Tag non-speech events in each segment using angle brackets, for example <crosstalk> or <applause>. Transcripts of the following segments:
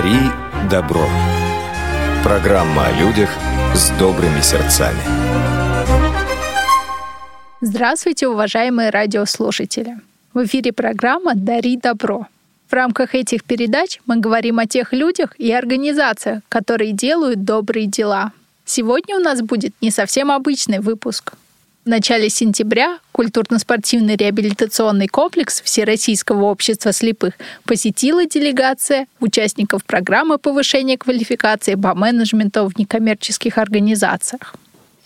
Дари добро. Программа о людях с добрыми сердцами. Здравствуйте, уважаемые радиослушатели! В эфире программа «Дари добро». В рамках этих передач мы говорим о тех людях и организациях, которые делают добрые дела. Сегодня у нас будет не совсем обычный выпуск. В начале сентября культурно-спортивный реабилитационный комплекс Всероссийского общества слепых посетила делегация участников программы повышения квалификации по менеджменту в некоммерческих организациях.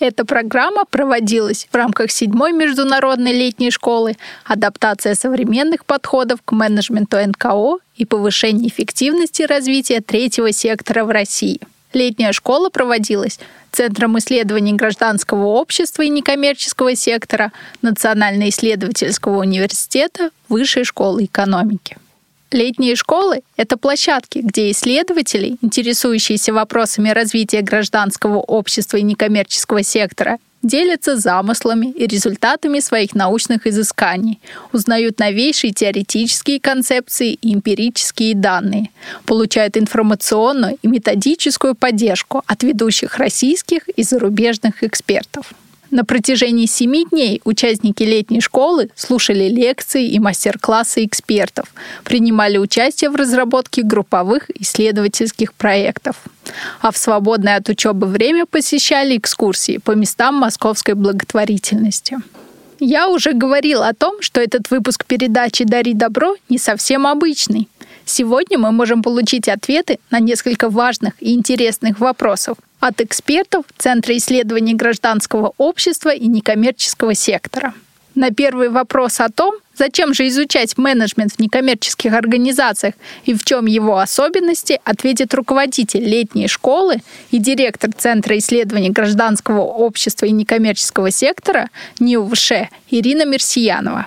Эта программа проводилась в рамках седьмой международной летней школы «Адаптация современных подходов к менеджменту НКО и повышение эффективности развития третьего сектора в России». Летняя школа проводилась Центром исследований гражданского общества и некоммерческого сектора Национально-исследовательского университета Высшей школы экономики. Летние школы — это площадки, где исследователи, интересующиеся вопросами развития гражданского общества и некоммерческого сектора, делятся замыслами и результатами своих научных изысканий, узнают новейшие теоретические концепции и эмпирические данные, получают информационную и методическую поддержку от ведущих российских и зарубежных экспертов. На протяжении семи дней участники летней школы слушали лекции и мастер-классы экспертов, принимали участие в разработке групповых исследовательских проектов. А в свободное от учебы время посещали экскурсии по местам московской благотворительности. Я уже говорил о том, что этот выпуск передачи «Дари добро» не совсем обычный. Сегодня мы можем получить ответы на несколько важных и интересных вопросов от экспертов Центра исследований гражданского общества и некоммерческого сектора. На первый вопрос о том, зачем же изучать менеджмент в некоммерческих организациях и в чем его особенности, ответит руководитель летней школы и директор Центра исследований гражданского общества и некоммерческого сектора НИУВШ Ирина Мерсиянова.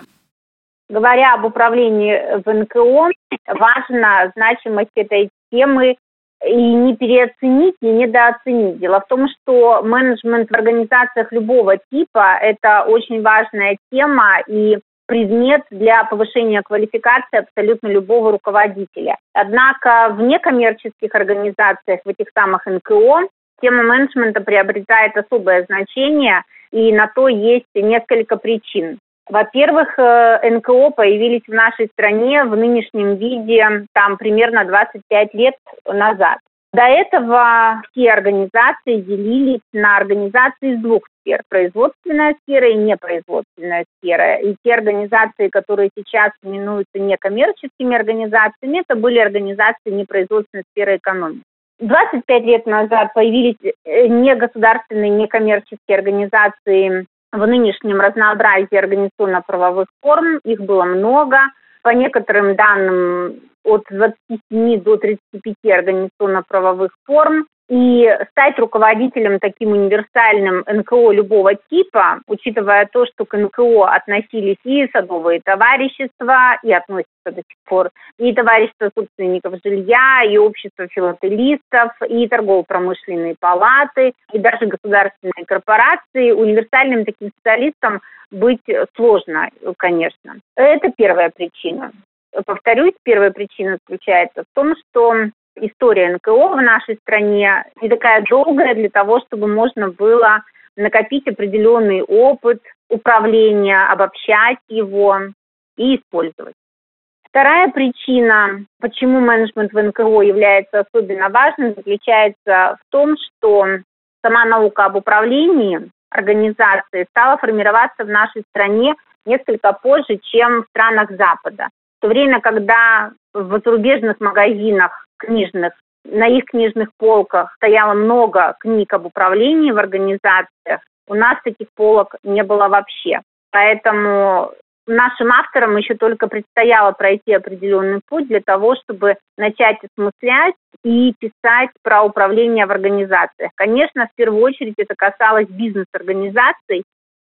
Говоря об управлении в НКО, важна значимость этой темы и не переоценить, и недооценить. Дело в том, что менеджмент в организациях любого типа – это очень важная тема и предмет для повышения квалификации абсолютно любого руководителя. Однако в некоммерческих организациях, в этих самых НКО, тема менеджмента приобретает особое значение, и на то есть несколько причин. Во-первых, э, НКО появились в нашей стране в нынешнем виде там примерно 25 лет назад. До этого все организации делились на организации из двух сфер – производственная сфера и непроизводственная сфера. И те организации, которые сейчас именуются некоммерческими организациями, это были организации непроизводственной сферы экономики. 25 лет назад появились э, негосударственные некоммерческие организации в нынешнем разнообразии организационно-правовых форм. Их было много. По некоторым данным, от 27 до 35 организационно-правовых форм и стать руководителем таким универсальным НКО любого типа, учитывая то, что к НКО относились и садовые товарищества, и относятся до сих пор, и товарищество собственников жилья, и общество филателистов, и торгово-промышленные палаты, и даже государственные корпорации, универсальным таким специалистом быть сложно, конечно. Это первая причина. Повторюсь, первая причина заключается в том, что история НКО в нашей стране не такая долгая для того, чтобы можно было накопить определенный опыт управления, обобщать его и использовать. Вторая причина, почему менеджмент в НКО является особенно важным, заключается в том, что сама наука об управлении организации стала формироваться в нашей стране несколько позже, чем в странах Запада. В то время, когда в зарубежных магазинах книжных. На их книжных полках стояло много книг об управлении в организациях. У нас таких полок не было вообще. Поэтому нашим авторам еще только предстояло пройти определенный путь для того, чтобы начать осмыслять и писать про управление в организациях. Конечно, в первую очередь это касалось бизнес-организаций,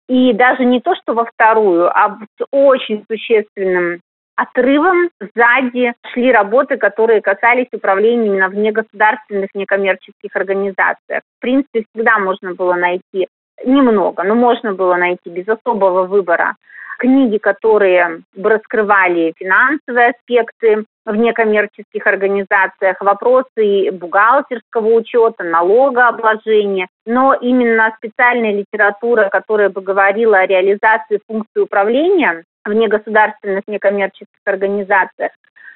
и даже не то, что во вторую, а с очень существенным отрывом сзади шли работы, которые касались управления именно в негосударственных, некоммерческих организациях. В принципе, всегда можно было найти немного, но можно было найти без особого выбора книги, которые бы раскрывали финансовые аспекты в некоммерческих организациях, вопросы бухгалтерского учета, налогообложения, но именно специальная литература, которая бы говорила о реализации функции управления в негосударственных некоммерческих организациях,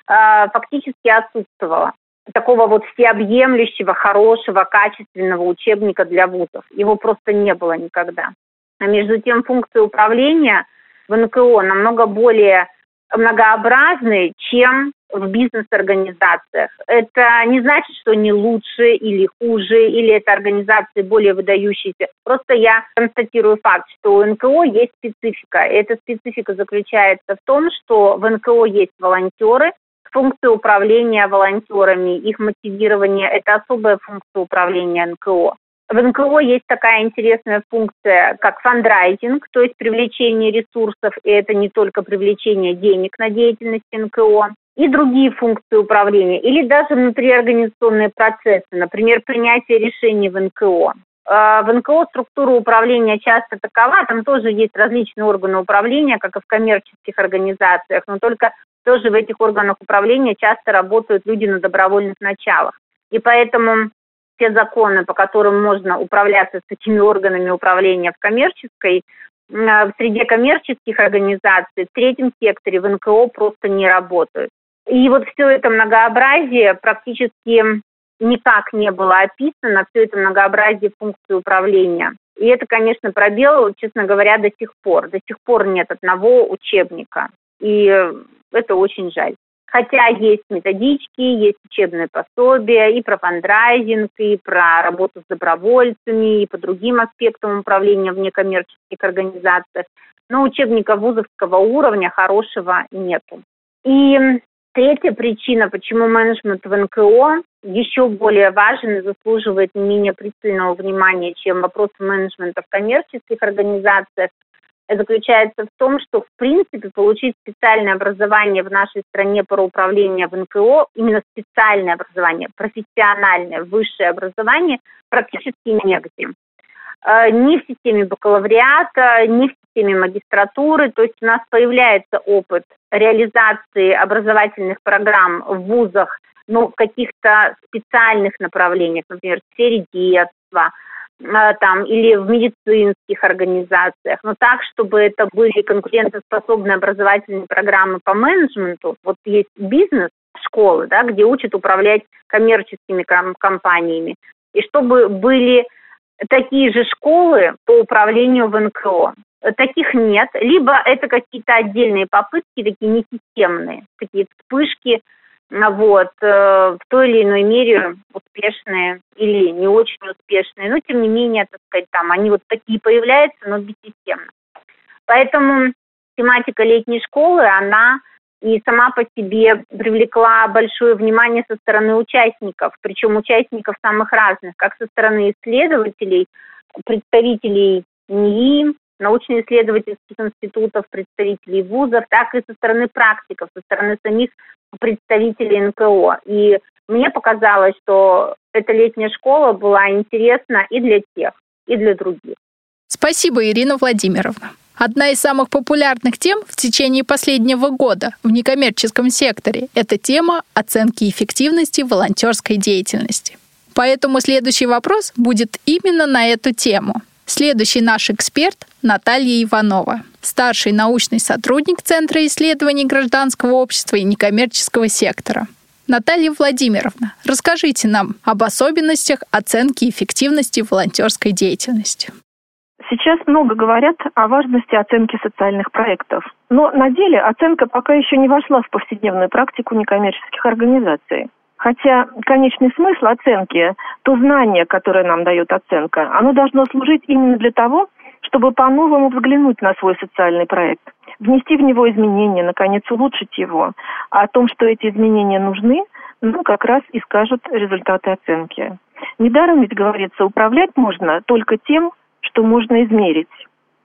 а, фактически отсутствовала. Такого вот всеобъемлющего, хорошего, качественного учебника для вузов. Его просто не было никогда. А между тем функции управления в НКО намного более многообразны, чем в бизнес-организациях. Это не значит, что они лучше или хуже, или это организации более выдающиеся. Просто я констатирую факт, что у НКО есть специфика. Эта специфика заключается в том, что в НКО есть волонтеры, функция управления волонтерами, их мотивирование – это особая функция управления НКО. В НКО есть такая интересная функция, как фандрайзинг, то есть привлечение ресурсов, и это не только привлечение денег на деятельность НКО, и другие функции управления, или даже внутриорганизационные процессы, например, принятие решений в НКО. А, в НКО структура управления часто такова, там тоже есть различные органы управления, как и в коммерческих организациях, но только тоже в этих органах управления часто работают люди на добровольных началах. И поэтому те законы, по которым можно управляться с этими органами управления в коммерческой, в среде коммерческих организаций, в третьем секторе, в НКО просто не работают. И вот все это многообразие практически никак не было описано, все это многообразие функций управления. И это, конечно, пробел, честно говоря, до сих пор. До сих пор нет одного учебника. И это очень жаль. Хотя есть методички, есть учебные пособия и про фандрайзинг, и про работу с добровольцами, и по другим аспектам управления в некоммерческих организациях. Но учебника вузовского уровня хорошего нету. И третья причина, почему менеджмент в НКО еще более важен и заслуживает не менее пристального внимания, чем вопросы менеджмента в коммерческих организациях, заключается в том, что, в принципе, получить специальное образование в нашей стране по управлению в НКО, именно специальное образование, профессиональное, высшее образование, практически негде. Э, ни в системе бакалавриата, ни в системе магистратуры. То есть у нас появляется опыт реализации образовательных программ в вузах, ну, в каких-то специальных направлениях, например, в сфере детства, там, или в медицинских организациях, но так, чтобы это были конкурентоспособные образовательные программы по менеджменту. Вот есть бизнес, школы, да, где учат управлять коммерческими компаниями, и чтобы были такие же школы по управлению в НКО. Таких нет, либо это какие-то отдельные попытки, такие несистемные, такие вспышки вот, э, в той или иной мере успешные или не очень успешные, но тем не менее, так сказать, там они вот такие появляются, но бессистемно. Поэтому тематика летней школы, она и сама по себе привлекла большое внимание со стороны участников, причем участников самых разных, как со стороны исследователей, представителей НИИ, научно-исследовательских институтов, представителей вузов, так и со стороны практиков, со стороны самих представителей НКО. И мне показалось, что эта летняя школа была интересна и для тех, и для других. Спасибо, Ирина Владимировна. Одна из самых популярных тем в течение последнего года в некоммерческом секторе – это тема оценки эффективности волонтерской деятельности. Поэтому следующий вопрос будет именно на эту тему – Следующий наш эксперт – Наталья Иванова, старший научный сотрудник Центра исследований гражданского общества и некоммерческого сектора. Наталья Владимировна, расскажите нам об особенностях оценки эффективности волонтерской деятельности. Сейчас много говорят о важности оценки социальных проектов. Но на деле оценка пока еще не вошла в повседневную практику некоммерческих организаций. Хотя конечный смысл оценки, то знание, которое нам дает оценка, оно должно служить именно для того, чтобы по-новому взглянуть на свой социальный проект, внести в него изменения, наконец улучшить его. А о том, что эти изменения нужны, ну, как раз и скажут результаты оценки. Недаром ведь говорится, управлять можно только тем, что можно измерить.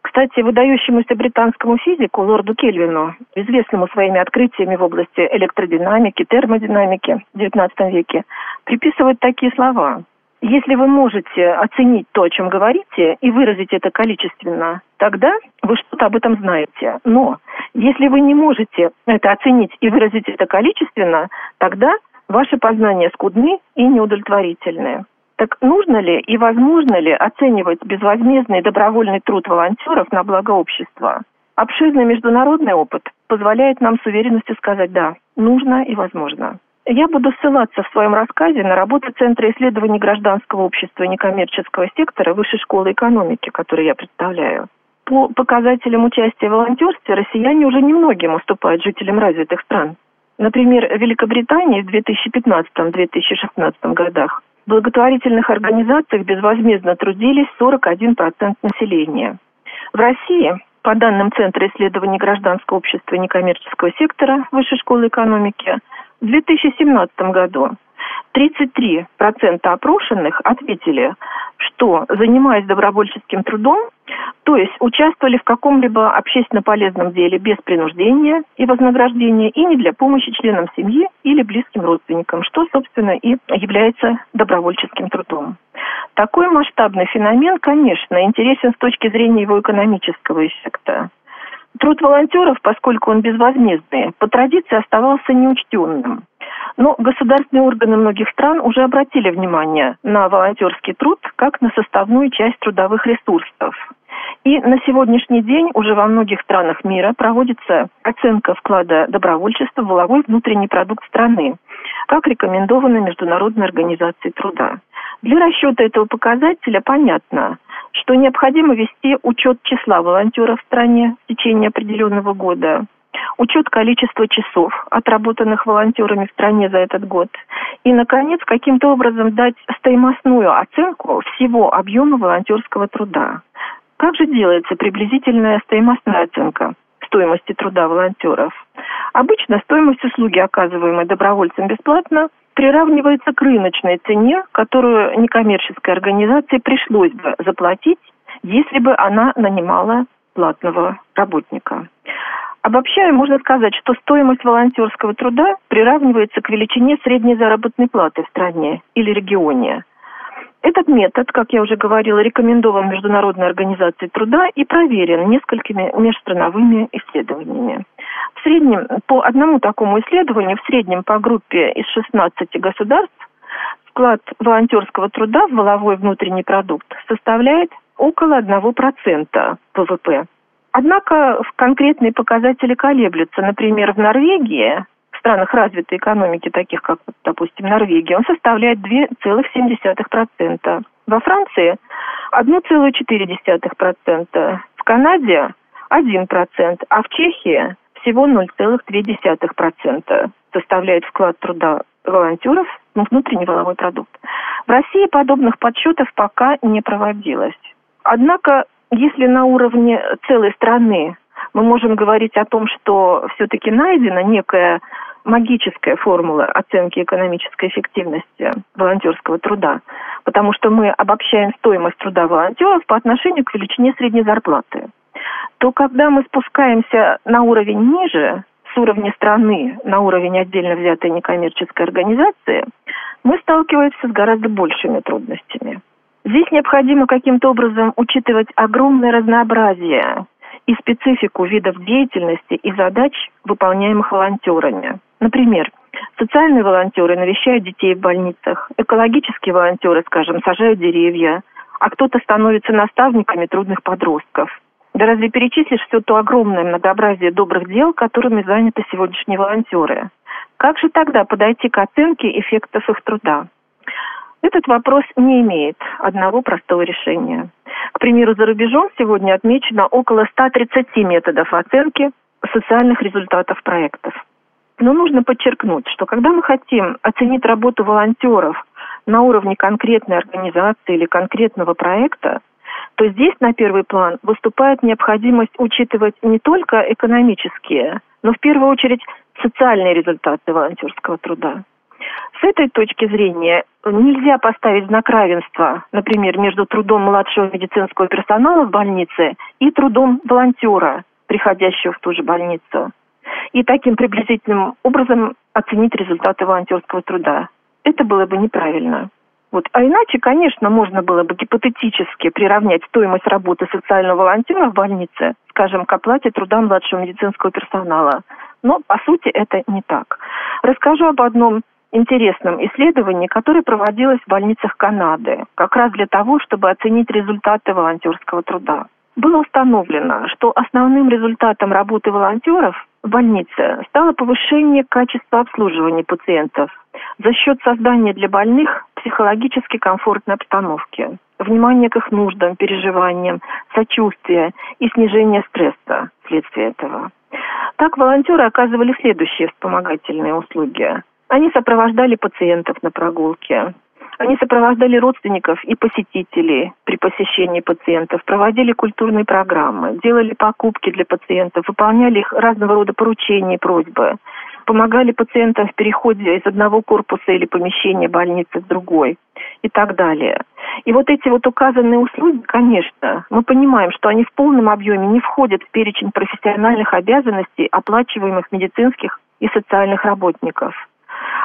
Кстати, выдающемуся британскому физику лорду Кельвину, известному своими открытиями в области электродинамики, термодинамики в XIX веке, приписывают такие слова. Если вы можете оценить то, о чем говорите, и выразить это количественно, тогда вы что-то об этом знаете. Но если вы не можете это оценить и выразить это количественно, тогда ваши познания скудны и неудовлетворительны. Так нужно ли и возможно ли оценивать безвозмездный добровольный труд волонтеров на благо общества? Обширный международный опыт позволяет нам с уверенностью сказать «да, нужно и возможно». Я буду ссылаться в своем рассказе на работу Центра исследований гражданского общества и некоммерческого сектора Высшей школы экономики, который я представляю. По показателям участия в волонтерстве россияне уже немногим уступают жителям развитых стран. Например, в Великобритании в 2015-2016 годах в благотворительных организациях безвозмездно трудились 41% населения. В России, по данным Центра исследований гражданского общества и некоммерческого сектора Высшей школы экономики, в 2017 году 33% опрошенных ответили, что, занимаясь добровольческим трудом, то есть участвовали в каком-либо общественно полезном деле без принуждения и вознаграждения и не для помощи членам семьи или близким родственникам, что, собственно, и является добровольческим трудом. Такой масштабный феномен, конечно, интересен с точки зрения его экономического эффекта. Труд волонтеров, поскольку он безвозмездный, по традиции оставался неучтенным. Но государственные органы многих стран уже обратили внимание на волонтерский труд как на составную часть трудовых ресурсов. И на сегодняшний день уже во многих странах мира проводится оценка вклада добровольчества в воловой внутренний продукт страны, как рекомендовано Международной организацией труда. Для расчета этого показателя понятно, что необходимо вести учет числа волонтеров в стране в течение определенного года, учет количества часов, отработанных волонтерами в стране за этот год, и, наконец, каким-то образом дать стоимостную оценку всего объема волонтерского труда. Как же делается приблизительная стоимостная оценка стоимости труда волонтеров? Обычно стоимость услуги, оказываемой добровольцем бесплатно, приравнивается к рыночной цене, которую некоммерческой организации пришлось бы заплатить, если бы она нанимала платного работника. Обобщая, можно сказать, что стоимость волонтерского труда приравнивается к величине средней заработной платы в стране или регионе. Этот метод, как я уже говорила, рекомендован Международной организацией труда и проверен несколькими межстрановыми исследованиями. В среднем, по одному такому исследованию, в среднем по группе из 16 государств, вклад волонтерского труда в воловой внутренний продукт составляет около 1% ВВП. Однако конкретные показатели колеблются. Например, в Норвегии, в странах развитой экономики, таких как, допустим, Норвегия, он составляет 2,7%. Во Франции 1,4%, в Канаде 1%, а в Чехии всего 0,2% составляет вклад труда волонтеров в внутренний воловой продукт. В России подобных подсчетов пока не проводилось. Однако, если на уровне целой страны мы можем говорить о том, что все-таки найдена некая магическая формула оценки экономической эффективности волонтерского труда, потому что мы обобщаем стоимость труда волонтеров по отношению к величине средней зарплаты то когда мы спускаемся на уровень ниже, с уровня страны на уровень отдельно взятой некоммерческой организации, мы сталкиваемся с гораздо большими трудностями. Здесь необходимо каким-то образом учитывать огромное разнообразие и специфику видов деятельности и задач, выполняемых волонтерами. Например, социальные волонтеры навещают детей в больницах, экологические волонтеры, скажем, сажают деревья, а кто-то становится наставниками трудных подростков – да разве перечислишь все то огромное многообразие добрых дел, которыми заняты сегодняшние волонтеры? Как же тогда подойти к оценке эффектов их труда? Этот вопрос не имеет одного простого решения. К примеру, за рубежом сегодня отмечено около 130 методов оценки социальных результатов проектов. Но нужно подчеркнуть, что когда мы хотим оценить работу волонтеров на уровне конкретной организации или конкретного проекта, то здесь на первый план выступает необходимость учитывать не только экономические, но в первую очередь социальные результаты волонтерского труда. С этой точки зрения нельзя поставить знак равенства, например, между трудом младшего медицинского персонала в больнице и трудом волонтера, приходящего в ту же больницу. И таким приблизительным образом оценить результаты волонтерского труда. Это было бы неправильно. Вот. А иначе, конечно, можно было бы гипотетически приравнять стоимость работы социального волонтера в больнице, скажем, к оплате труда младшего медицинского персонала. Но, по сути, это не так. Расскажу об одном интересном исследовании, которое проводилось в больницах Канады, как раз для того, чтобы оценить результаты волонтерского труда. Было установлено, что основным результатом работы волонтеров в больнице стало повышение качества обслуживания пациентов за счет создания для больных психологически комфортной обстановки, внимания к их нуждам, переживаниям, сочувствия и снижения стресса вследствие этого. Так волонтеры оказывали следующие вспомогательные услуги. Они сопровождали пациентов на прогулке, они сопровождали родственников и посетителей при посещении пациентов, проводили культурные программы, делали покупки для пациентов, выполняли их разного рода поручения и просьбы, помогали пациентам в переходе из одного корпуса или помещения больницы в другой и так далее. И вот эти вот указанные услуги, конечно, мы понимаем, что они в полном объеме не входят в перечень профессиональных обязанностей оплачиваемых медицинских и социальных работников.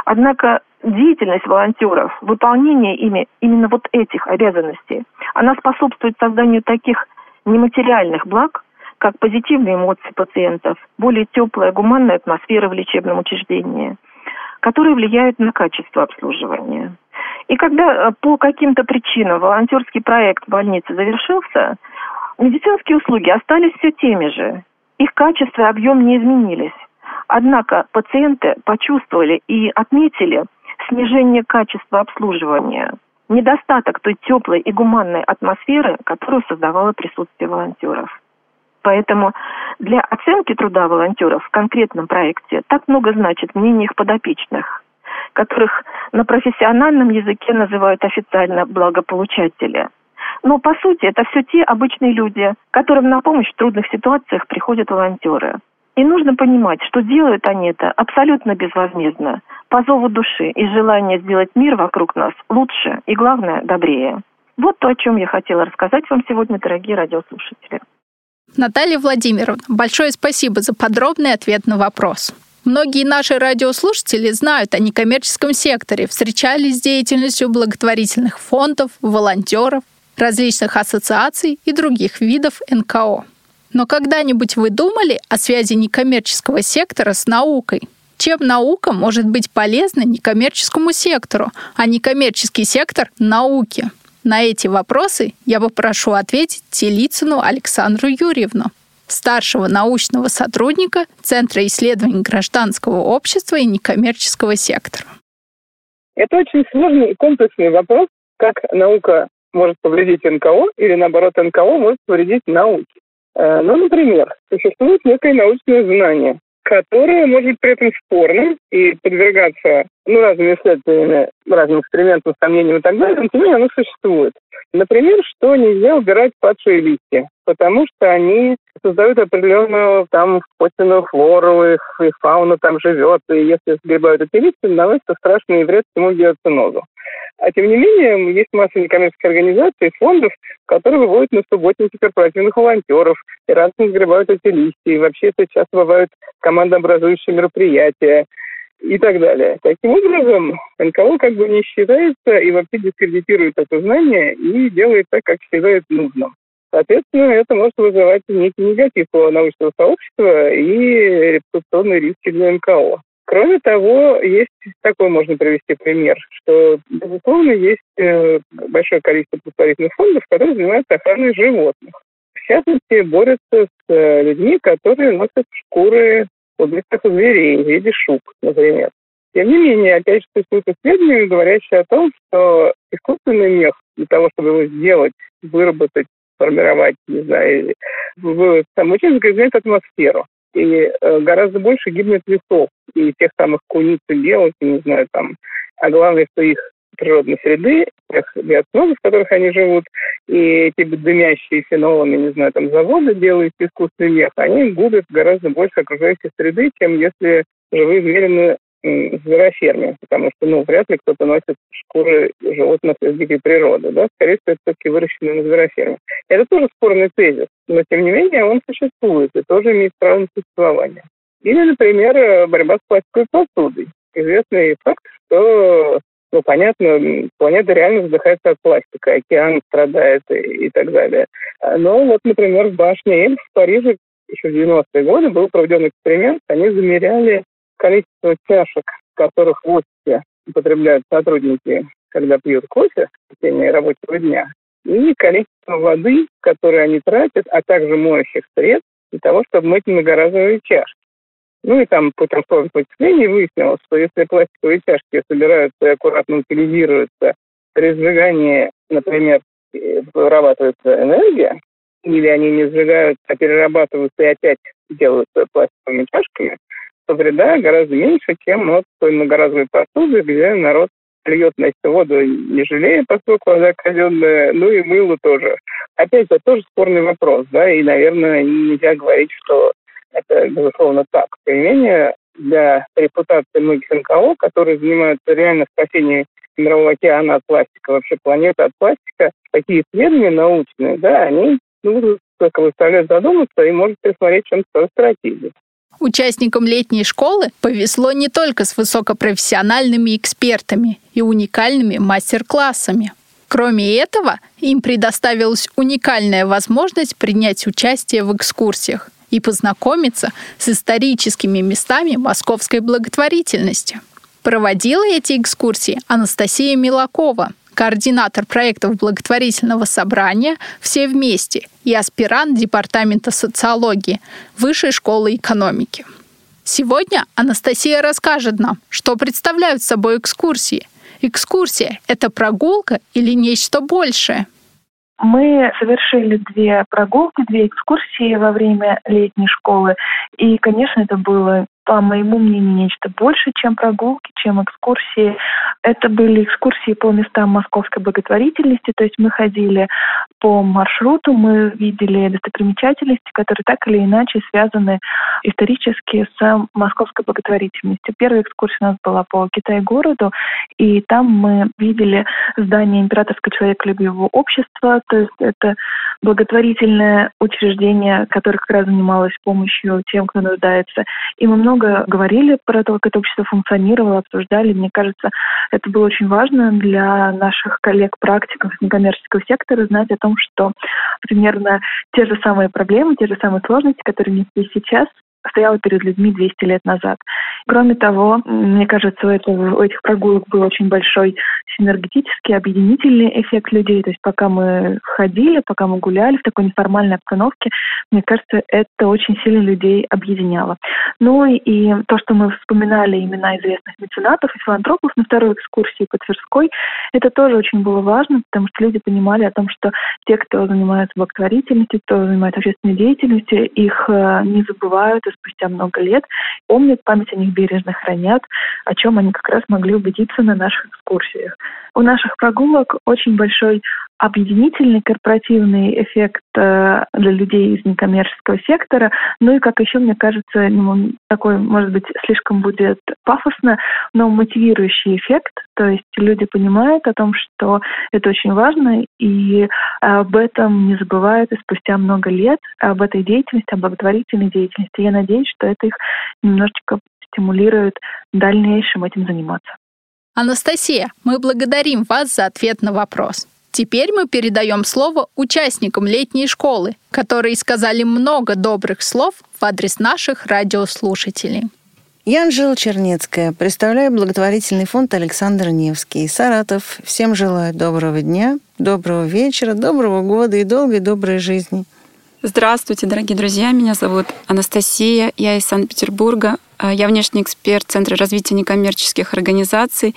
Однако деятельность волонтеров, выполнение ими именно вот этих обязанностей, она способствует созданию таких нематериальных благ, как позитивные эмоции пациентов, более теплая, гуманная атмосфера в лечебном учреждении, которые влияют на качество обслуживания. И когда э, по каким-то причинам волонтерский проект в больнице завершился, медицинские услуги остались все теми же. Их качество и объем не изменились. Однако пациенты почувствовали и отметили снижение качества обслуживания, недостаток той теплой и гуманной атмосферы, которую создавало присутствие волонтеров. Поэтому для оценки труда волонтеров в конкретном проекте так много значит мнение их подопечных, которых на профессиональном языке называют официально благополучатели. Но по сути это все те обычные люди, которым на помощь в трудных ситуациях приходят волонтеры. И нужно понимать, что делают они это абсолютно безвозмездно, по зову души и желания сделать мир вокруг нас лучше и, главное, добрее. Вот то, о чем я хотела рассказать вам сегодня, дорогие радиослушатели. Наталья Владимировна, большое спасибо за подробный ответ на вопрос. Многие наши радиослушатели знают о некоммерческом секторе, встречались с деятельностью благотворительных фондов, волонтеров, различных ассоциаций и других видов НКО. Но когда-нибудь вы думали о связи некоммерческого сектора с наукой? Чем наука может быть полезна некоммерческому сектору, а некоммерческий сектор – науке? На эти вопросы я попрошу ответить Телицыну Александру Юрьевну, старшего научного сотрудника Центра исследований гражданского общества и некоммерческого сектора. Это очень сложный и комплексный вопрос, как наука может повредить НКО или, наоборот, НКО может повредить науке. Э, ну, например, существует некое научное знание, которое может при этом спорным и подвергаться ну, разными исследованиями, разным экспериментам, сомнениям и так далее, но тем не менее оно существует. Например, что нельзя убирать падшие листья, потому что они создают определенную там почвенную флору, их, их фауна там живет, и если сгребают эти листья, наносится страшный вред всему геоцинозу. А тем не менее, есть масса некоммерческих организаций, фондов, которые выводят на субботники корпоративных волонтеров и разом сгребают эти листья. И вообще это часто бывают командообразующие мероприятия и так далее. Таким образом, НКО как бы не считается и вообще дискредитирует это знание и делает так, как считает нужным. Соответственно, это может вызывать некий негатив у научного сообщества и репутационные риски для НКО. Кроме того, есть такой можно привести пример, что, безусловно, есть э, большое количество благотворительных фондов, которые занимаются охраной животных. В частности, борются с э, людьми, которые носят шкуры убитых зверей в виде шуб, например. Тем не менее, опять же, существуют исследования, говорящие о том, что искусственный мех для того, чтобы его сделать, выработать, сформировать, не знаю, в, там очень загрязняет атмосферу и э, гораздо больше гибнет лесов и тех самых куниц и белок, не знаю, там, а главное, что их природной среды, тех биоценозов, в которых они живут, и эти дымящие фенолами, не знаю, там заводы делают искусственный мех, они губят гораздо больше окружающей среды, чем если живые звери в звероферме, потому что, ну, вряд ли кто-то носит шкуры животных из дикой природы, да, скорее всего, это все-таки выращенные на звероферме. Это тоже спорный тезис, но, тем не менее, он существует и тоже имеет право на существование. Или, например, борьба с пластиковой посудой. Известный факт, что Ну, понятно, планета реально задыхается от пластика, океан страдает и, и так далее. Но вот, например, в башне Эльф в Париже еще в 90-е годы был проведен эксперимент. Они замеряли количество чашек, которых в офисе употребляют сотрудники, когда пьют кофе в течение рабочего дня, и количество воды, которое они тратят, а также моющих средств для того, чтобы мыть многоразовые чашки. Ну и там путем сложных вычислений выяснилось, что если пластиковые чашки собираются и аккуратно утилизируются, при сжигании, например, вырабатывается энергия, или они не сжигаются, а перерабатываются и опять делаются пластиковыми чашками, вреда гораздо меньше, чем от той многоразовой посуды, где народ льет, значит, воду не жалея, поскольку вода казенная, ну и мыло тоже. Опять это тоже спорный вопрос, да, и, наверное, нельзя говорить, что это, безусловно, так. Тем не менее, для репутации многих НКО, которые занимаются реально спасением мирового океана от пластика, вообще планеты от пластика, такие исследования научные, да, они ну, только выставляют задуматься и может присмотреть чем-то свою стратегию. Участникам летней школы повезло не только с высокопрофессиональными экспертами и уникальными мастер-классами. Кроме этого, им предоставилась уникальная возможность принять участие в экскурсиях и познакомиться с историческими местами московской благотворительности. Проводила эти экскурсии Анастасия Милакова, координатор проектов благотворительного собрания «Все вместе» и аспирант Департамента социологии Высшей школы экономики. Сегодня Анастасия расскажет нам, что представляют собой экскурсии. Экскурсия – это прогулка или нечто большее? Мы совершили две прогулки, две экскурсии во время летней школы. И, конечно, это было по моему мнению, нечто больше, чем прогулки, чем экскурсии. Это были экскурсии по местам московской благотворительности, то есть мы ходили по маршруту, мы видели достопримечательности, которые так или иначе связаны исторически с московской благотворительностью. Первая экскурсия у нас была по Китай-городу, и там мы видели здание Императорского человеколюбивого общества, то есть это благотворительное учреждение, которое как раз занималось помощью тем, кто нуждается. И мы много говорили про то, как это общество функционировало, обсуждали. Мне кажется, это было очень важно для наших коллег-практиков некоммерческого сектора знать о том, что примерно те же самые проблемы, те же самые сложности, которые есть сейчас, стояла перед людьми 200 лет назад. Кроме того, мне кажется, у, этого, у этих прогулок был очень большой синергетический, объединительный эффект людей. То есть пока мы ходили, пока мы гуляли в такой неформальной обстановке, мне кажется, это очень сильно людей объединяло. Ну и то, что мы вспоминали имена известных меценатов и филантропов на второй экскурсии по Тверской, это тоже очень было важно, потому что люди понимали о том, что те, кто занимается благотворительностью, кто занимается общественной деятельностью, их э, не забывают спустя много лет, помнят, память о них бережно хранят, о чем они как раз могли убедиться на наших экскурсиях. У наших прогулок очень большой объединительный корпоративный эффект э, для людей из некоммерческого сектора. Ну и, как еще, мне кажется, ну, такой, может быть, слишком будет пафосно, но мотивирующий эффект. То есть люди понимают о том, что это очень важно, и об этом не забывают и спустя много лет, об этой деятельности, об благотворительной деятельности. Я надеюсь, что это их немножечко стимулирует в дальнейшем этим заниматься. Анастасия, мы благодарим вас за ответ на вопрос. Теперь мы передаем слово участникам летней школы, которые сказали много добрых слов в адрес наших радиослушателей. Я Анжела Чернецкая, представляю благотворительный фонд Александр Невский. Саратов. Всем желаю доброго дня, доброго вечера, доброго года и долгой доброй жизни. Здравствуйте, дорогие друзья. Меня зовут Анастасия. Я из Санкт-Петербурга. А, я внешний эксперт Центра развития некоммерческих организаций.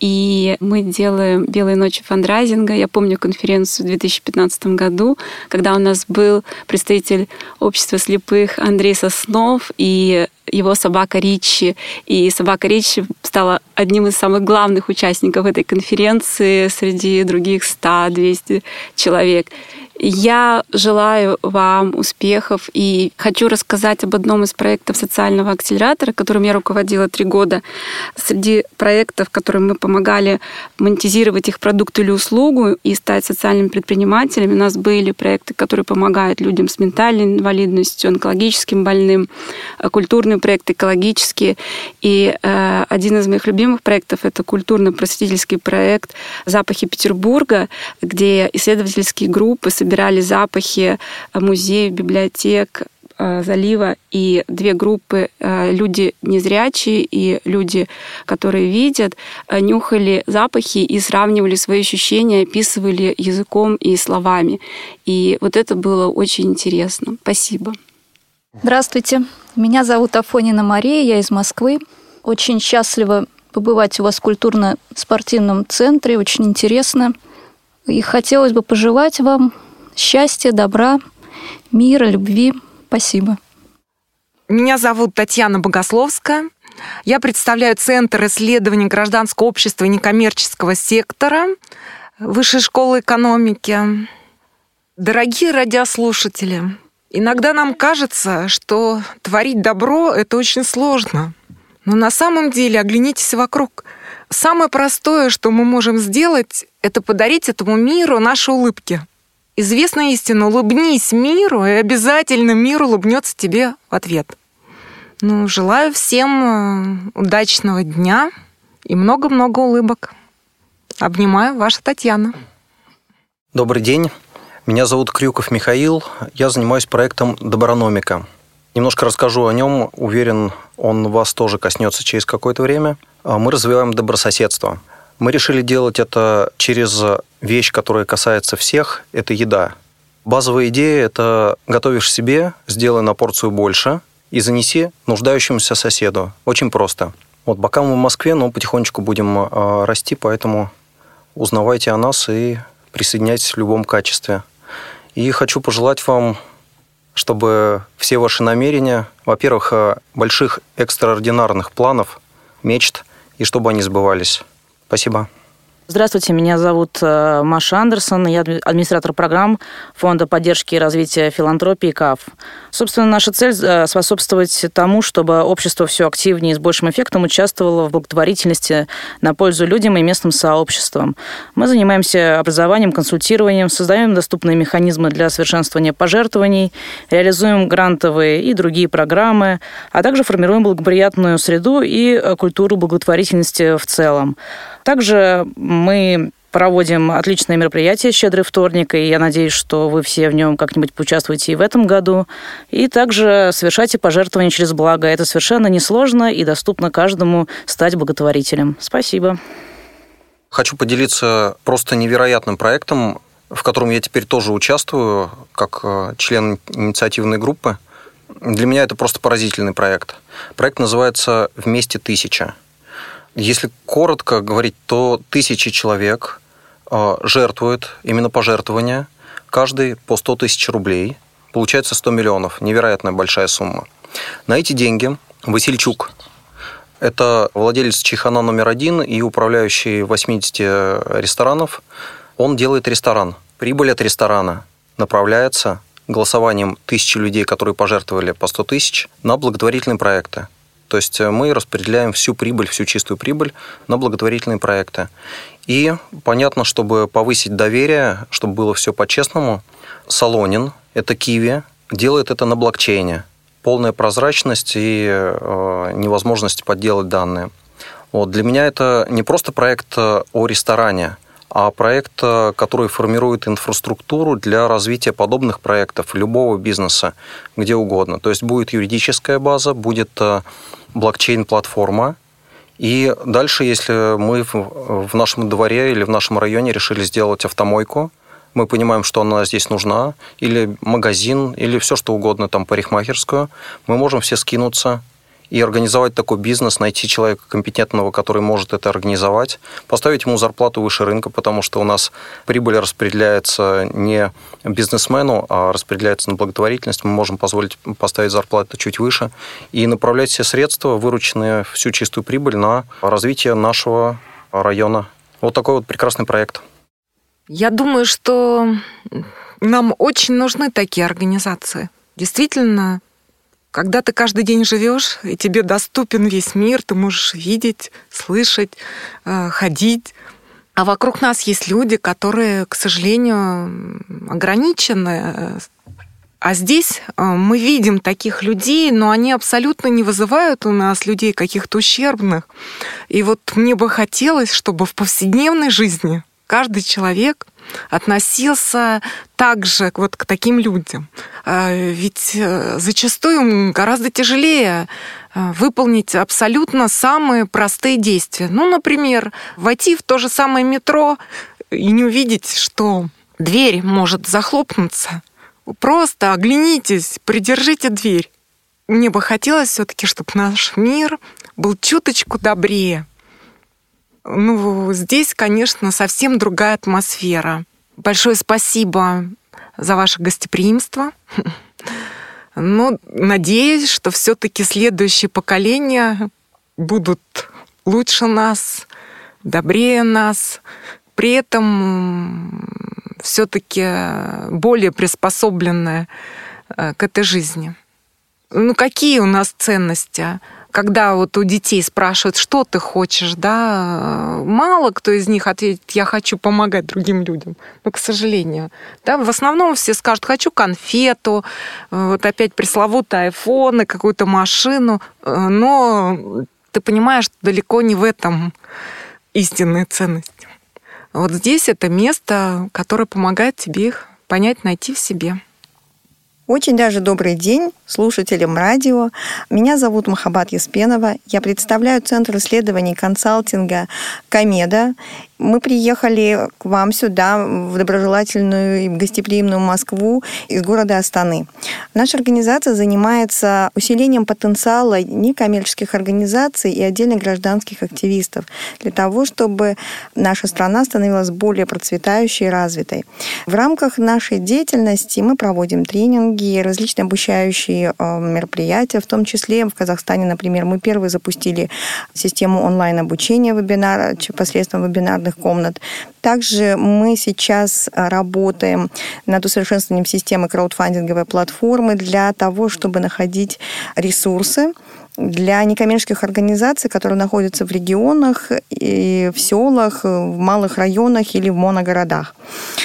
И мы делаем «Белые ночи фандрайзинга». Я помню конференцию в 2015 году, когда у нас был представитель общества слепых Андрей Соснов и его собака Ричи. И собака Ричи стала одним из самых главных участников этой конференции среди других 100-200 человек. Я желаю вам успехов и хочу рассказать об одном из проектов социального акселератора, которым я руководила три года. Среди проектов, которым мы помогали монетизировать их продукт или услугу и стать социальными предпринимателями, у нас были проекты, которые помогают людям с ментальной инвалидностью, онкологическим больным, культурные проекты, экологические. И э, один из моих любимых проектов — это культурно-просветительский проект «Запахи Петербурга», где исследовательские группы собирают собирали запахи э, музеев, библиотек, э, залива, и две группы, э, люди незрячие и люди, которые видят, нюхали запахи и сравнивали свои ощущения, описывали языком и словами. И вот это было очень интересно. Спасибо. Здравствуйте, меня зовут Афонина Мария, я из Москвы. Очень счастлива побывать у вас в культурно-спортивном центре, очень интересно. И хотелось бы пожелать вам счастья, добра, мира, любви. Спасибо. Меня зовут Татьяна Богословская. Я представляю Центр исследований гражданского общества и некоммерческого сектора Высшей школы экономики. Дорогие радиослушатели, иногда нам кажется, что творить добро – это очень сложно. Но на самом деле оглянитесь вокруг. Самое простое, что мы можем сделать, это подарить этому миру наши улыбки. Известная истина, улыбнись миру, и обязательно мир улыбнется тебе в ответ. Ну, желаю всем э, удачного дня и много-много улыбок. Обнимаю, ваша Татьяна. Добрый день. Меня зовут Крюков Михаил. Я занимаюсь проектом «Доброномика». Немножко расскажу о нем. Уверен, он вас тоже коснется через какое-то время. А мы развиваем добрососедство – мы решили делать это через вещь, которая касается всех, это еда. Базовая идея – это готовишь себе, сделай на порцию больше и занеси нуждающемуся соседу. Очень просто. Вот пока мы в Москве, но потихонечку будем э, расти, поэтому узнавайте о нас и присоединяйтесь в любом качестве. И хочу пожелать вам, чтобы все ваши намерения, во-первых, э, больших экстраординарных планов, мечт, и чтобы они сбывались. Спасибо. Здравствуйте, меня зовут э, Маша Андерсон, я администратор программ Фонда поддержки и развития филантропии КАФ. Собственно, наша цель э, – способствовать тому, чтобы общество все активнее и с большим эффектом участвовало в благотворительности на пользу людям и местным сообществам. Мы занимаемся образованием, консультированием, создаем доступные механизмы для совершенствования пожертвований, реализуем грантовые и другие программы, а также формируем благоприятную среду и э, культуру благотворительности в целом. Также мы проводим отличное мероприятие «Щедрый вторник», и я надеюсь, что вы все в нем как-нибудь поучаствуете и в этом году. И также совершайте пожертвования через благо. Это совершенно несложно и доступно каждому стать благотворителем. Спасибо. Хочу поделиться просто невероятным проектом, в котором я теперь тоже участвую, как э, член инициативной группы. Для меня это просто поразительный проект. Проект называется «Вместе тысяча». Если коротко говорить, то тысячи человек э, жертвуют, именно пожертвования, каждый по 100 тысяч рублей. Получается 100 миллионов. Невероятная большая сумма. На эти деньги Васильчук, это владелец Чайхана номер один и управляющий 80 ресторанов, он делает ресторан. Прибыль от ресторана направляется голосованием тысячи людей, которые пожертвовали по 100 тысяч, на благотворительные проекты. То есть э, мы распределяем всю прибыль, всю чистую прибыль на благотворительные проекты. И понятно, чтобы повысить доверие, чтобы было все по-честному, Солонин, это Киви, делает это на блокчейне. Полная прозрачность и э, невозможность подделать данные. Вот. Для меня это не просто проект э, о ресторане, а проект, э, который формирует инфраструктуру для развития подобных проектов любого бизнеса, где угодно. То есть будет юридическая база, будет блокчейн-платформа. И дальше, если мы в нашем дворе или в нашем районе решили сделать автомойку, мы понимаем, что она здесь нужна, или магазин, или все что угодно, там парикмахерскую, мы можем все скинуться, и организовать такой бизнес, найти человека компетентного, который может это организовать, поставить ему зарплату выше рынка, потому что у нас прибыль распределяется не бизнесмену, а распределяется на благотворительность. Мы можем позволить поставить зарплату чуть выше и направлять все средства, вырученные всю чистую прибыль, на развитие нашего района. Вот такой вот прекрасный проект. Я думаю, что нам очень нужны такие организации. Действительно, когда ты каждый день живешь, и тебе доступен весь мир, ты можешь видеть, слышать, э, ходить. А вокруг нас есть люди, которые, к сожалению, ограничены. А здесь э, мы видим таких людей, но они абсолютно не вызывают у нас людей каких-то ущербных. И вот мне бы хотелось, чтобы в повседневной жизни каждый человек относился также вот к таким людям. А, ведь э, зачастую гораздо тяжелее э, выполнить абсолютно самые простые действия. Ну, например, войти в то же самое метро и не увидеть, что дверь может захлопнуться. Просто оглянитесь, придержите дверь. Мне бы хотелось все-таки, чтобы наш мир был чуточку добрее. Ну, здесь, конечно, совсем другая атмосфера. Большое спасибо за ваше гостеприимство. <laughs> Но надеюсь, что все-таки следующие поколения будут лучше нас, добрее нас, при этом все-таки более приспособленные э, к этой жизни. Ну, какие у нас ценности? Когда вот у детей спрашивают, что ты хочешь, да, мало кто из них ответит, я хочу помогать другим людям. Но, к сожалению, да, в основном все скажут, хочу конфету, вот опять пресловутый айфон и какую-то машину, но ты понимаешь, что далеко не в этом истинные ценности. Вот здесь это место, которое помогает тебе их понять, найти в себе. Очень даже добрый день слушателям радио. Меня зовут Махабат Еспенова. Я представляю Центр исследований консалтинга Комеда. Мы приехали к вам сюда, в доброжелательную и гостеприимную Москву из города Астаны. Наша организация занимается усилением потенциала некоммерческих организаций и отдельных гражданских активистов для того, чтобы наша страна становилась более процветающей и развитой. В рамках нашей деятельности мы проводим тренинги, различные обучающие э, мероприятия, в том числе в Казахстане, например, мы первые запустили систему онлайн-обучения вебинара посредством вебинарных комнат. Также мы сейчас а, работаем над усовершенствованием системы краудфандинговой платформы для того, чтобы находить ресурсы для некоммерческих организаций, которые находятся в регионах, и в селах, в малых районах или в моногородах.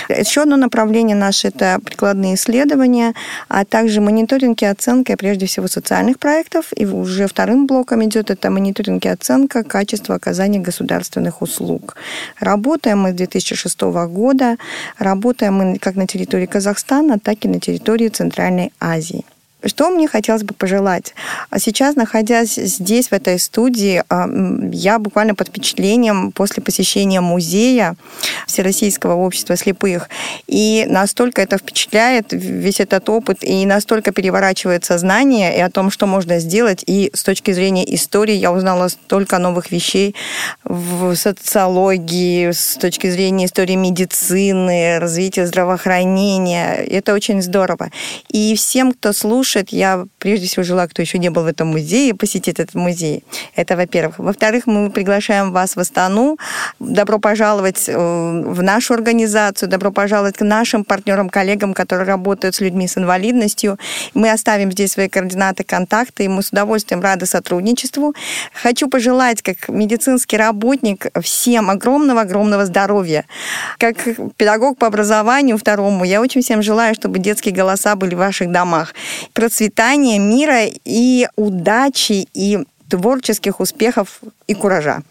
Еще одно направление наше – это прикладные исследования, а также мониторинг и оценка, прежде всего, социальных проектов. И уже вторым блоком идет это мониторинг и оценка качества оказания государственных услуг. Работаем мы с 2006 года, работаем мы как на территории Казахстана, так и на территории Центральной Азии. Что мне хотелось бы пожелать? А сейчас, находясь здесь, в этой студии, а, я буквально под впечатлением после посещения музея Всероссийского общества слепых. И настолько это впечатляет, весь этот опыт, и настолько переворачивает сознание и о том, что можно сделать. И с точки зрения истории я узнала столько новых вещей в социологии, с точки зрения истории медицины, развития здравоохранения. Это очень здорово. И всем, кто слушает, слушает, я прежде всего желаю, кто еще не был в этом музее, посетить этот музей. Это, во-первых. Во-вторых, мы приглашаем вас в Астану. Добро пожаловать э, в нашу организацию, добро пожаловать к нашим партнерам, коллегам, которые работают с людьми с инвалидностью. Мы оставим здесь свои координаты, контакты, и мы с удовольствием рады сотрудничеству. Хочу пожелать, как медицинский работник, всем огромного-огромного здоровья. Как педагог по образованию второму, я очень всем желаю, чтобы детские голоса были в ваших домах процветания, мира и удачи, и творческих успехов и куража.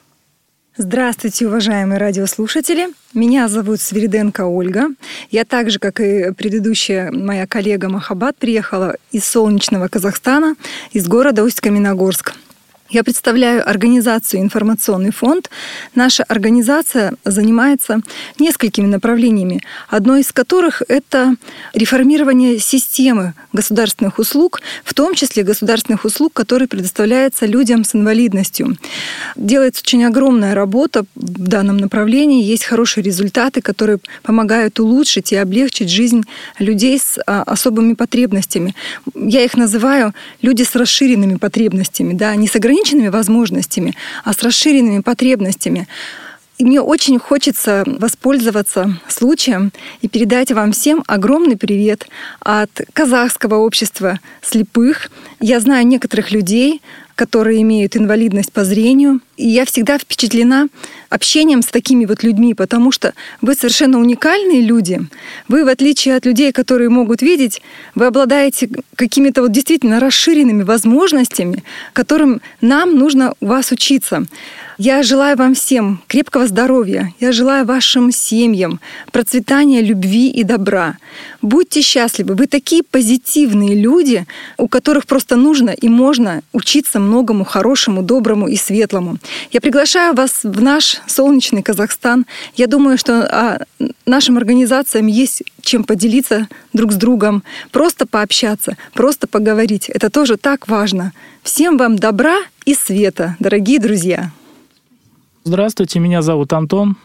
Здравствуйте, уважаемые радиослушатели. Меня зовут Свириденко Ольга. Я так же, как и предыдущая моя коллега Махабат, приехала из солнечного Казахстана, из города Усть-Каменогорск. Я представляю организацию «Информационный фонд». Наша организация занимается несколькими направлениями, одно из которых – это реформирование системы государственных услуг, в том числе государственных услуг, которые предоставляются людям с инвалидностью. Делается очень огромная работа в данном направлении, есть хорошие результаты, которые помогают улучшить и облегчить жизнь людей с а, особыми потребностями. Я их называю люди с расширенными потребностями, да, не с ограниченными ограниченными возможностями, а с расширенными потребностями. И мне очень хочется воспользоваться случаем и передать вам всем огромный привет от казахского общества слепых. Я знаю некоторых людей, которые имеют инвалидность по зрению. И я всегда впечатлена общением с такими вот людьми, потому что вы совершенно уникальные люди. Вы, в отличие от людей, которые могут видеть, вы обладаете какими-то вот действительно расширенными возможностями, которым нам нужно у вас учиться. Я желаю вам всем крепкого здоровья. Я желаю вашим семьям процветания любви и добра. Будьте счастливы. Вы такие позитивные люди, у которых просто нужно и можно учиться многому хорошему, доброму и светлому. Я приглашаю вас в наш солнечный Казахстан. Я думаю, что а, нашим организациям есть чем поделиться друг с другом, просто пообщаться, просто поговорить. Это тоже так важно. Всем вам добра и света, дорогие друзья! Здравствуйте, меня зовут Антон.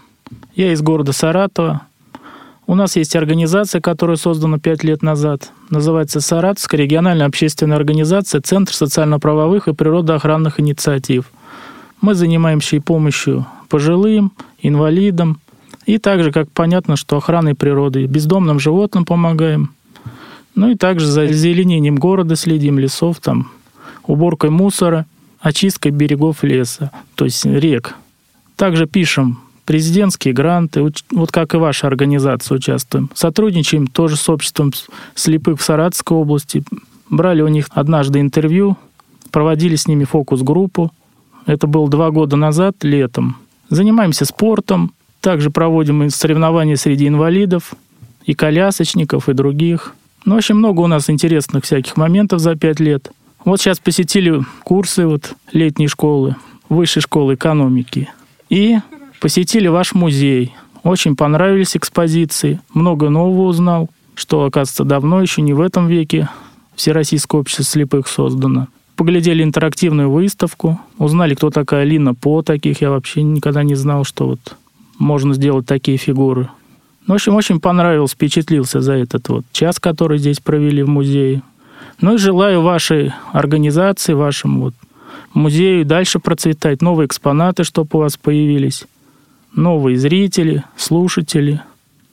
Я из города Саратова. У нас есть организация, которая создана пять лет назад. Называется Саратовская региональная общественная организация Центр социально-правовых и природоохранных инициатив. Мы занимаемся и помощью пожилым, инвалидам, и также, как понятно, что охраной природы, бездомным животным помогаем. Ну и также за зеленением города следим, лесов, там, уборкой мусора, очисткой берегов леса, то есть рек. Также пишем президентские гранты, вот как и ваша организация участвуем. Сотрудничаем тоже с обществом слепых в Саратовской области. Брали у них однажды интервью, проводили с ними фокус-группу. Это было два года назад, летом. Занимаемся спортом, также проводим соревнования среди инвалидов, и колясочников, и других. Ну, очень много у нас интересных всяких моментов за пять лет. Вот сейчас посетили курсы вот летней школы, высшей школы экономики – и посетили ваш музей. Очень понравились экспозиции, много нового узнал, что, оказывается, давно, еще не в этом веке, Всероссийское общество слепых создано. Поглядели интерактивную выставку, узнали, кто такая Лина По, таких я вообще никогда не знал, что вот можно сделать такие фигуры. Ну, в общем, очень понравился, впечатлился за этот вот час, который здесь провели в музее. Ну и желаю вашей организации, вашему вот музею дальше процветать, новые экспонаты, чтобы у вас появились, новые зрители, слушатели.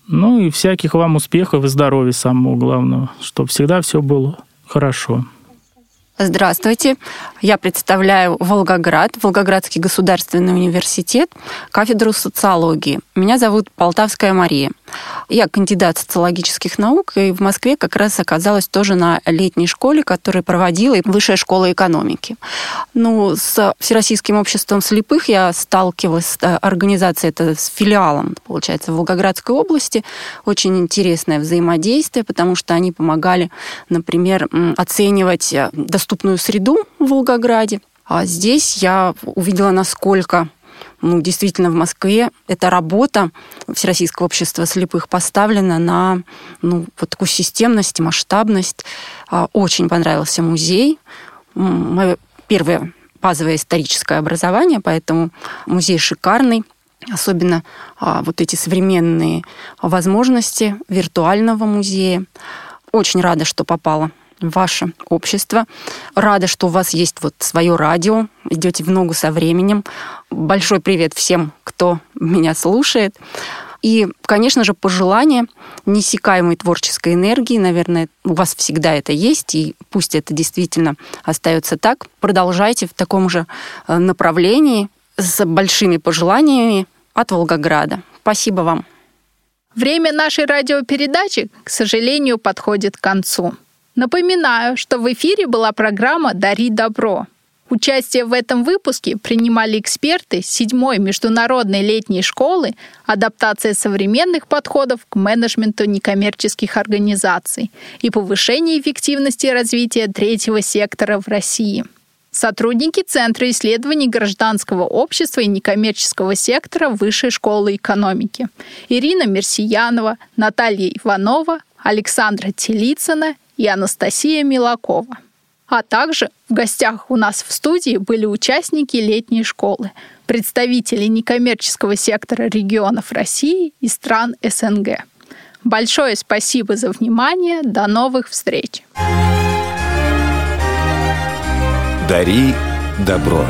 Ну и всяких вам успехов и здоровья самого главного, чтобы всегда все было хорошо. Здравствуйте. Я представляю Волгоград, Волгоградский государственный университет, кафедру социологии. Меня зовут Полтавская Мария. Я кандидат социологических наук, и в Москве как раз оказалась тоже на летней школе, которую проводила Высшая школа экономики. Ну, с Всероссийским обществом слепых я сталкивалась с э, организацией, это с филиалом, получается, в Волгоградской области. Очень интересное взаимодействие, потому что они помогали, например, оценивать доступность доступную среду в Волгограде. А здесь я увидела, насколько ну, действительно в Москве эта работа Всероссийского общества слепых поставлена на ну, вот такую системность, масштабность. А, очень понравился музей. Мое первое базовое историческое образование, поэтому музей шикарный. Особенно а, вот эти современные возможности виртуального музея. Очень рада, что попала ваше общество. Рада, что у вас есть вот свое радио, идете в ногу со временем. Большой привет всем, кто меня слушает. И, конечно же, пожелание неиссякаемой творческой энергии, наверное, у вас всегда это есть, и пусть это действительно остается так. Продолжайте в таком же э, направлении с большими пожеланиями от Волгограда. Спасибо вам. Время нашей радиопередачи, к сожалению, подходит к концу. Напоминаю, что в эфире была программа «Дари добро». Участие в этом выпуске принимали эксперты седьмой международной летней школы «Адаптация современных подходов к менеджменту некоммерческих организаций и повышение эффективности развития третьего сектора в России». Сотрудники Центра исследований гражданского общества и некоммерческого сектора Высшей школы экономики. Ирина Мерсиянова, Наталья Иванова, Александра Телицына и Анастасия Милакова. А также в гостях у нас в студии были участники летней школы, представители некоммерческого сектора регионов России и стран СНГ. Большое спасибо за внимание. До новых встреч. Дари добро.